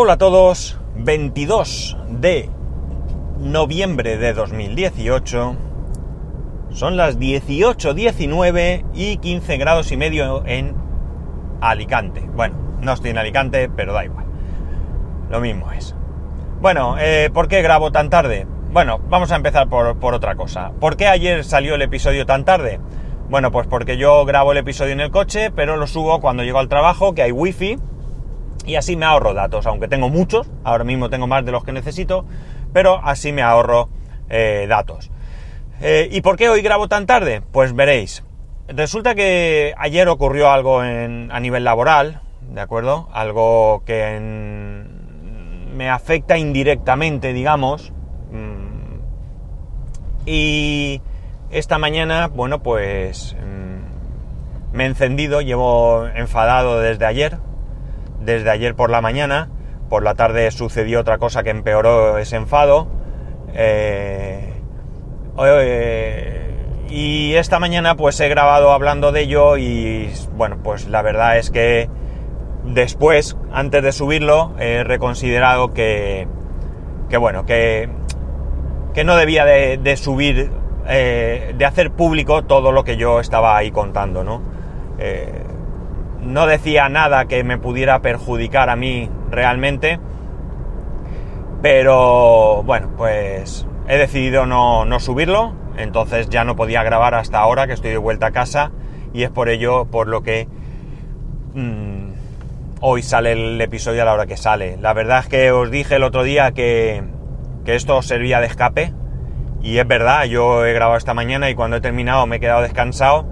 Hola a todos, 22 de noviembre de 2018. Son las 18.19 y 15 grados y medio en Alicante. Bueno, no estoy en Alicante, pero da igual. Lo mismo es. Bueno, eh, ¿por qué grabo tan tarde? Bueno, vamos a empezar por, por otra cosa. ¿Por qué ayer salió el episodio tan tarde? Bueno, pues porque yo grabo el episodio en el coche, pero lo subo cuando llego al trabajo, que hay wifi y así me ahorro datos, aunque tengo muchos, ahora mismo tengo más de los que necesito, pero así me ahorro eh, datos. Eh, ¿Y por qué hoy grabo tan tarde? Pues veréis. Resulta que ayer ocurrió algo a nivel laboral, ¿de acuerdo? Algo que me afecta indirectamente, digamos. Mm, y esta mañana, bueno, pues mm, me he encendido, llevo enfadado desde ayer, desde ayer por la mañana. Por la tarde sucedió otra cosa que empeoró ese enfado. Eh, y esta mañana pues he grabado hablando de ello y bueno, pues la verdad es que después, antes de subirlo, he reconsiderado que, que bueno, que, que no debía de, subir, eh, de hacer público todo lo que yo estaba ahí contando, ¿no? Eh, no decía nada que me pudiera perjudicar a mí realmente, pero bueno, pues he decidido no, subirlo, entonces ya no podía grabar hasta ahora que estoy de vuelta a casa y es por ello por lo que mm, hoy sale el episodio a la hora que sale. La verdad es que os dije el otro día que, que esto servía de escape y es verdad, yo he grabado esta mañana y cuando he terminado me he quedado descansado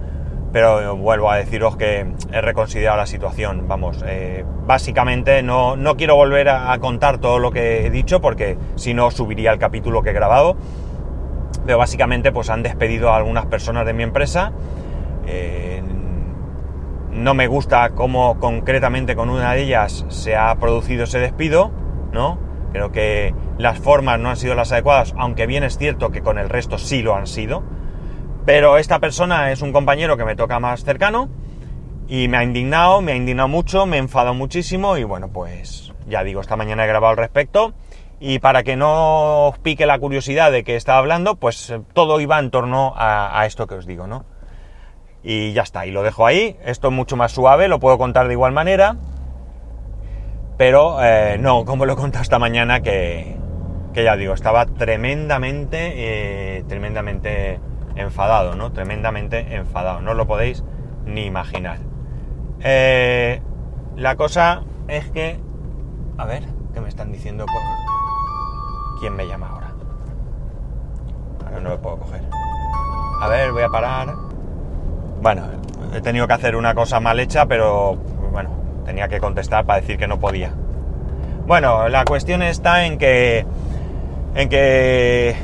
pero vuelvo a deciros que he reconsiderado la situación. Vamos, eh, básicamente no, quiero volver a, contar todo lo que he dicho porque si no subiría el capítulo que he grabado. Pero básicamente pues han despedido a algunas personas de mi empresa. Eh, no me gusta cómo concretamente con una de ellas se ha producido ese despido, ¿no? Creo que las formas no han sido las adecuadas, aunque bien es cierto que con el resto sí lo han sido pero esta persona es un compañero que me toca más cercano y me ha indignado, me ha indignado mucho, me he enfadado muchísimo y bueno, pues ya digo, esta mañana he grabado al respecto y para que no os pique la curiosidad de que estaba hablando, pues eh, todo iba en torno a, esto que os digo, ¿no? Y ya está, y lo dejo ahí, esto es mucho más suave, lo puedo contar de igual manera, pero eh, no, como lo he contado esta mañana, que, ya digo, estaba tremendamente, eh, tremendamente enfadado, ¿no? Tremendamente enfadado, no lo podéis ni imaginar. Eh, la cosa es que... A ver, ¿qué me están diciendo? ¿Quién me llama ahora? Ahora no lo puedo coger. A ver, voy a parar. Bueno, he tenido que hacer una cosa mal hecha, pero bueno, tenía que contestar para decir que no podía. Bueno, la cuestión está en que... En que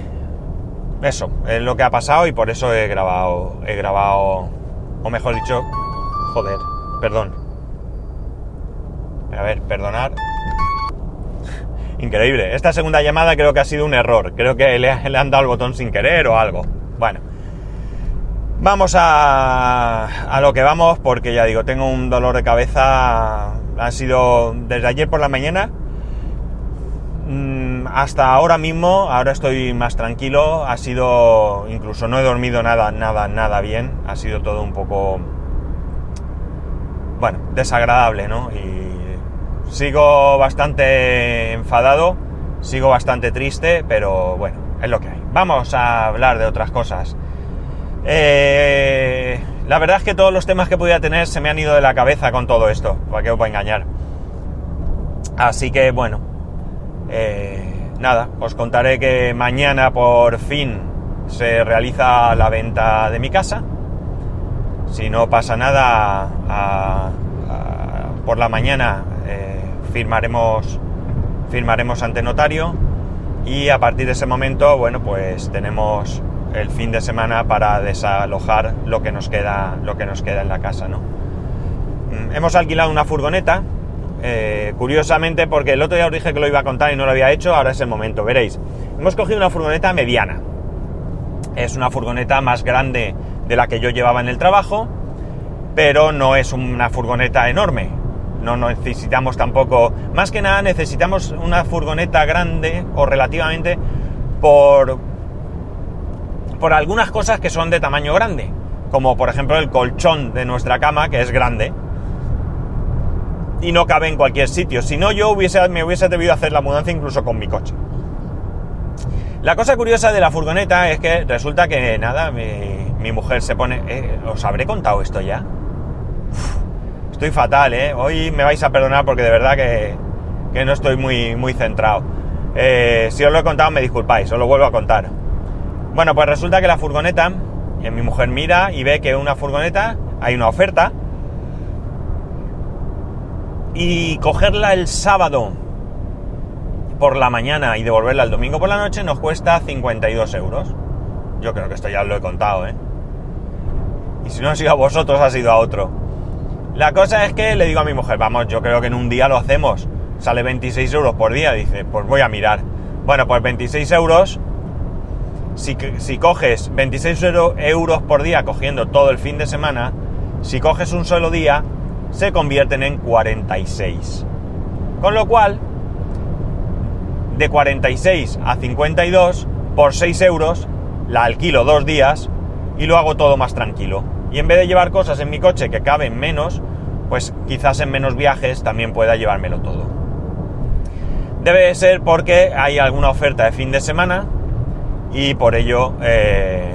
eso, es lo que ha pasado y por eso he grabado, he grabado, o mejor dicho, joder, perdón. A ver, perdonar. Increíble. Esta segunda llamada creo que ha sido un error. Creo que le, han dado el botón sin querer o algo. Bueno. Vamos a, a lo que vamos porque ya digo, tengo un dolor de cabeza. Ha sido desde ayer por la mañana hasta ahora mismo, ahora estoy más tranquilo, ha sido, incluso no he dormido nada, nada, nada bien, ha sido todo un poco, bueno, desagradable, ¿no? Y sigo bastante enfadado, sigo bastante triste, pero bueno, es lo que hay. Vamos a hablar de otras cosas. Eh, la verdad es que todos los temas que podía tener se me han ido de la cabeza con todo esto, para que os voy a engañar. Así que bueno, eh, nada, os contaré que mañana por fin se realiza la venta de mi casa. Si no pasa nada, por la mañana eh, firmaremos, firmaremos ante notario y a partir de ese momento, bueno, pues tenemos el fin de semana para desalojar lo que nos queda, lo que nos queda en la casa, ¿no? Mm, hemos alquilado una furgoneta eh, curiosamente, porque el otro día os dije que lo iba a contar y no lo había hecho, ahora es el momento, veréis. Hemos cogido una furgoneta mediana. Es una furgoneta más grande de la que yo llevaba en el trabajo, pero no es una furgoneta enorme. no necesitamos tampoco, más que nada necesitamos una furgoneta grande o relativamente por, por algunas cosas que son de tamaño grande, como por ejemplo el colchón de nuestra cama, que es grande, y no cabe en cualquier sitio. Si no, yo hubiese, me hubiese debido hacer la mudanza incluso con mi coche. La cosa curiosa de la furgoneta es que resulta que nada, mi, mujer se pone... Eh, ¿Os habré contado esto ya? estoy fatal, ¿eh? Hoy me vais a perdonar porque de verdad que, que no estoy muy, muy centrado. Eh, si os lo he contado me disculpáis, os lo vuelvo a contar. Bueno, pues resulta que la furgoneta, eh, mi mujer mira y ve que una furgoneta, hay una oferta, y cogerla el sábado por la mañana y devolverla el domingo por la noche nos cuesta 52 euros. Yo creo que esto ya lo he contado, ¿eh? Y si no ha sido a vosotros, ha sido a otro. La cosa es que le digo a mi mujer, vamos, yo creo que en un día lo hacemos. Sale 26 euros por día. Dice, pues voy a mirar. Bueno, pues 26 euros. Si, si coges 26 euros por día cogiendo todo el fin de semana, si coges un solo día, se convierten en 46. Con lo cual, de 46 a 52, por 6 euros, la alquilo dos días y lo hago todo más tranquilo. Y en vez de llevar cosas en mi coche que caben menos, pues quizás en menos viajes también pueda llevármelo todo. Debe ser porque hay alguna oferta de fin de semana y por ello eh,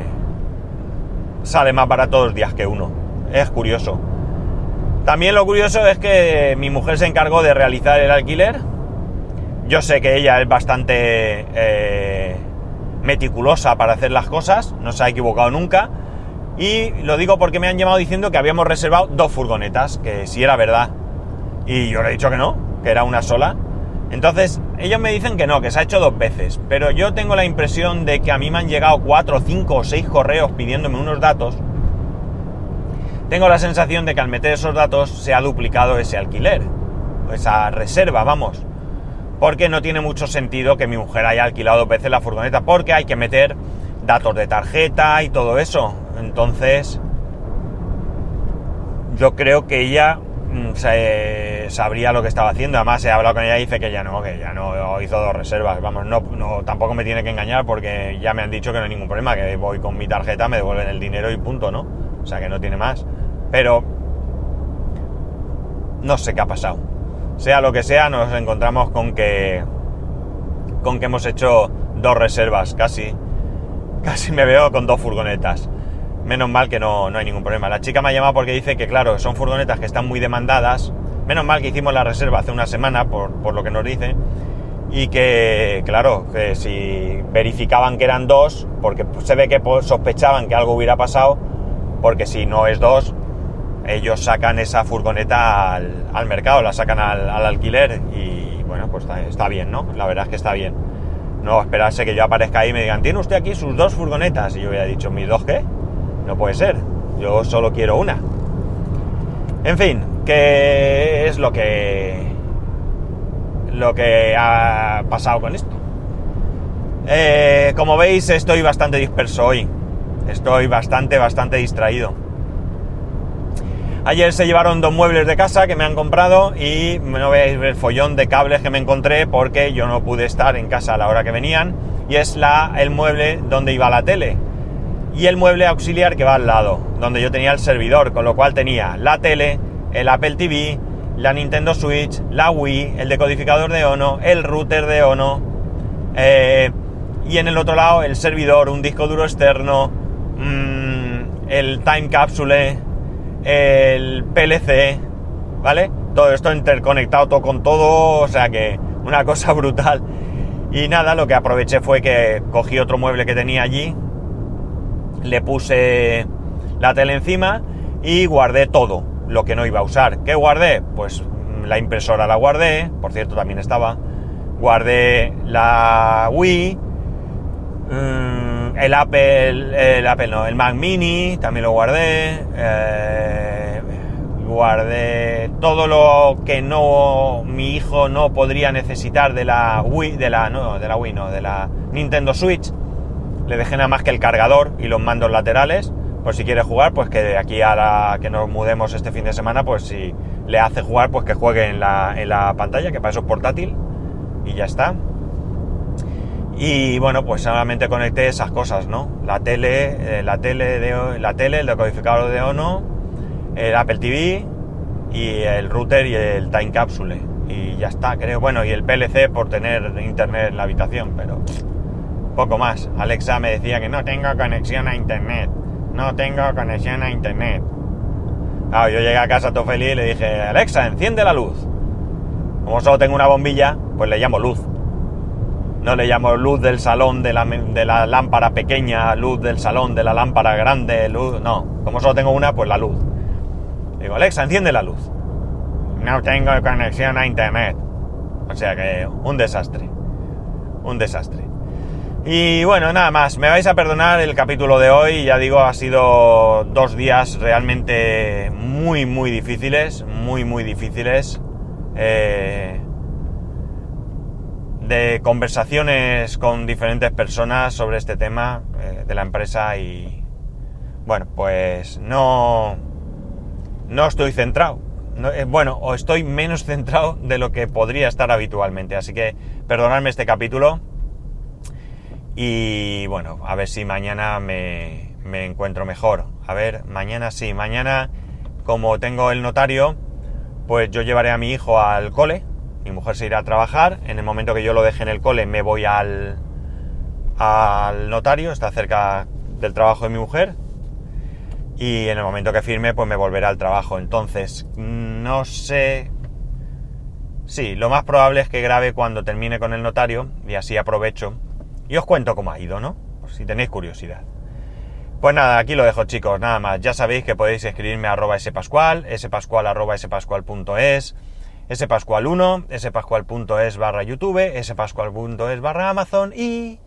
sale más barato dos días que uno. Es curioso. También lo curioso es que mi mujer se encargó de realizar el alquiler. Yo sé que ella es bastante eh, meticulosa para hacer las cosas, no se ha equivocado nunca. Y lo digo porque me han llamado diciendo que habíamos reservado dos furgonetas, que si era verdad. Y yo le he dicho que no, que era una sola. Entonces, ellos me dicen que no, que se ha hecho dos veces. Pero yo tengo la impresión de que a mí me han llegado cuatro, cinco o seis correos pidiéndome unos datos tengo la sensación de que al meter esos datos se ha duplicado ese alquiler, esa reserva, vamos. Porque no tiene mucho sentido que mi mujer haya alquilado dos veces la furgoneta, porque hay que meter datos de tarjeta y todo eso. Entonces, yo creo que ella mm, sabría lo que estaba haciendo. Además, he hablado con ella y dice que ya no, que ya no hizo dos reservas. Vamos, no, no, tampoco me tiene que engañar porque ya me han dicho que no hay ningún problema, que voy con mi tarjeta, me devuelven el dinero y punto, ¿no? O sea que no tiene más. Pero no sé qué ha pasado. Sea lo que sea, nos encontramos con que con que hemos hecho dos reservas, casi. Casi me veo con dos furgonetas. Menos mal que no, no hay ningún problema. La chica me ha llamado porque dice que, claro, son furgonetas que están muy demandadas. Menos mal que hicimos la reserva hace una semana, por, por lo que nos dice. Y que, claro, que si verificaban que eran dos, porque se ve que sospechaban que algo hubiera pasado, porque si no es dos, ellos sacan esa furgoneta al, mercado, la sacan al, alquiler y bueno, pues está, bien, ¿no? La verdad es que está bien. No esperarse que yo aparezca ahí y me digan, tiene usted aquí sus dos furgonetas. Y yo hubiera dicho, ¿mis dos qué? No puede ser. Yo solo quiero una. En fin, ¿qué es lo que. lo que ha pasado con esto? Eh, como veis, estoy bastante disperso hoy. Estoy bastante, bastante distraído. Ayer se llevaron dos muebles de casa que me han comprado y no veáis el follón de cables que me encontré porque yo no pude estar en casa a la hora que venían y es la, el mueble donde iba la tele y el mueble auxiliar que va al lado, donde yo tenía el servidor, con lo cual tenía la tele, el Apple TV, la Nintendo Switch, la Wii, el decodificador de Ono, el router de Ono eh, y en el otro lado el servidor, un disco duro externo, mm, el time capsule, el PLC, ¿vale? Todo esto interconectado todo con todo, o sea que una cosa brutal. Y nada, lo que aproveché fue que cogí otro mueble que tenía allí, le puse la tele encima y guardé todo lo que no iba a usar. ¿Qué guardé? Pues la impresora la guardé, por cierto también estaba. Guardé la Wii, mm, el Apple, el Apple no, el Mac Mini, también lo guardé. Eh, guardé todo lo que no mi hijo no podría necesitar de la Wii, de la no, de la Wii no, de la Nintendo Switch. Le dejé nada más que el cargador y los mandos laterales, Pues si quiere jugar, pues que aquí a la que nos mudemos este fin de semana, pues si le hace jugar, pues que juegue en la, en la pantalla, que para eso es portátil, y ya está. Y bueno, pues solamente conecté esas cosas, ¿no? La tele, eh, la tele, de, la tele, el decodificador de ONO, el Apple TV y el router y el Time Capsule. Y ya está, creo. Bueno, y el PLC por tener internet en la habitación, pero poco más. Alexa me decía que no tengo conexión a internet. No tengo conexión a internet. Claro, yo llegué a casa todo feliz y le dije, Alexa, enciende la luz. Como solo tengo una bombilla, pues le llamo luz. No le llamo luz del salón de la, de la lámpara pequeña, luz del salón de la lámpara grande, luz. No, como solo tengo una, pues la luz. Digo, Alexa, enciende la luz. No tengo conexión a internet. O sea que un desastre. Un desastre. Y bueno, nada más. Me vais a perdonar el capítulo de hoy. Ya digo, ha sido dos días realmente muy, muy difíciles. Muy, muy difíciles. Eh, de conversaciones con diferentes personas sobre este tema eh, de la empresa y bueno, pues no, no estoy centrado. Eh, bueno, o estoy menos centrado de lo que podría estar habitualmente. Así que perdonadme este capítulo y bueno, a ver si mañana me, me encuentro mejor. A ver, mañana sí, mañana como tengo el notario, pues yo llevaré a mi hijo al cole mi mujer se irá a trabajar, en el momento que yo lo deje en el cole me voy al, al notario, está cerca del trabajo de mi mujer, y en el momento que firme pues me volverá al trabajo. Entonces, no sé... Sí, lo más probable es que grabe cuando termine con el notario y así aprovecho y os cuento cómo ha ido, ¿no? Si tenéis curiosidad. Pues nada, aquí lo dejo chicos, nada más. Ya sabéis que podéis escribirme a arroba spascual, spascual arroba spascual.es spascual1, spascual.es barra YouTube, spascual.es barra Amazon y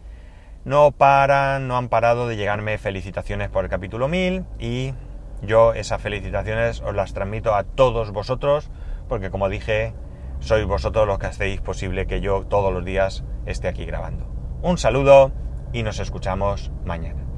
no paran, no han parado de llegarme felicitaciones por el capítulo 1000 y yo esas felicitaciones os las transmito a todos vosotros porque como dije, sois vosotros los que hacéis posible que yo todos los días esté aquí grabando. Un saludo y nos escuchamos mañana.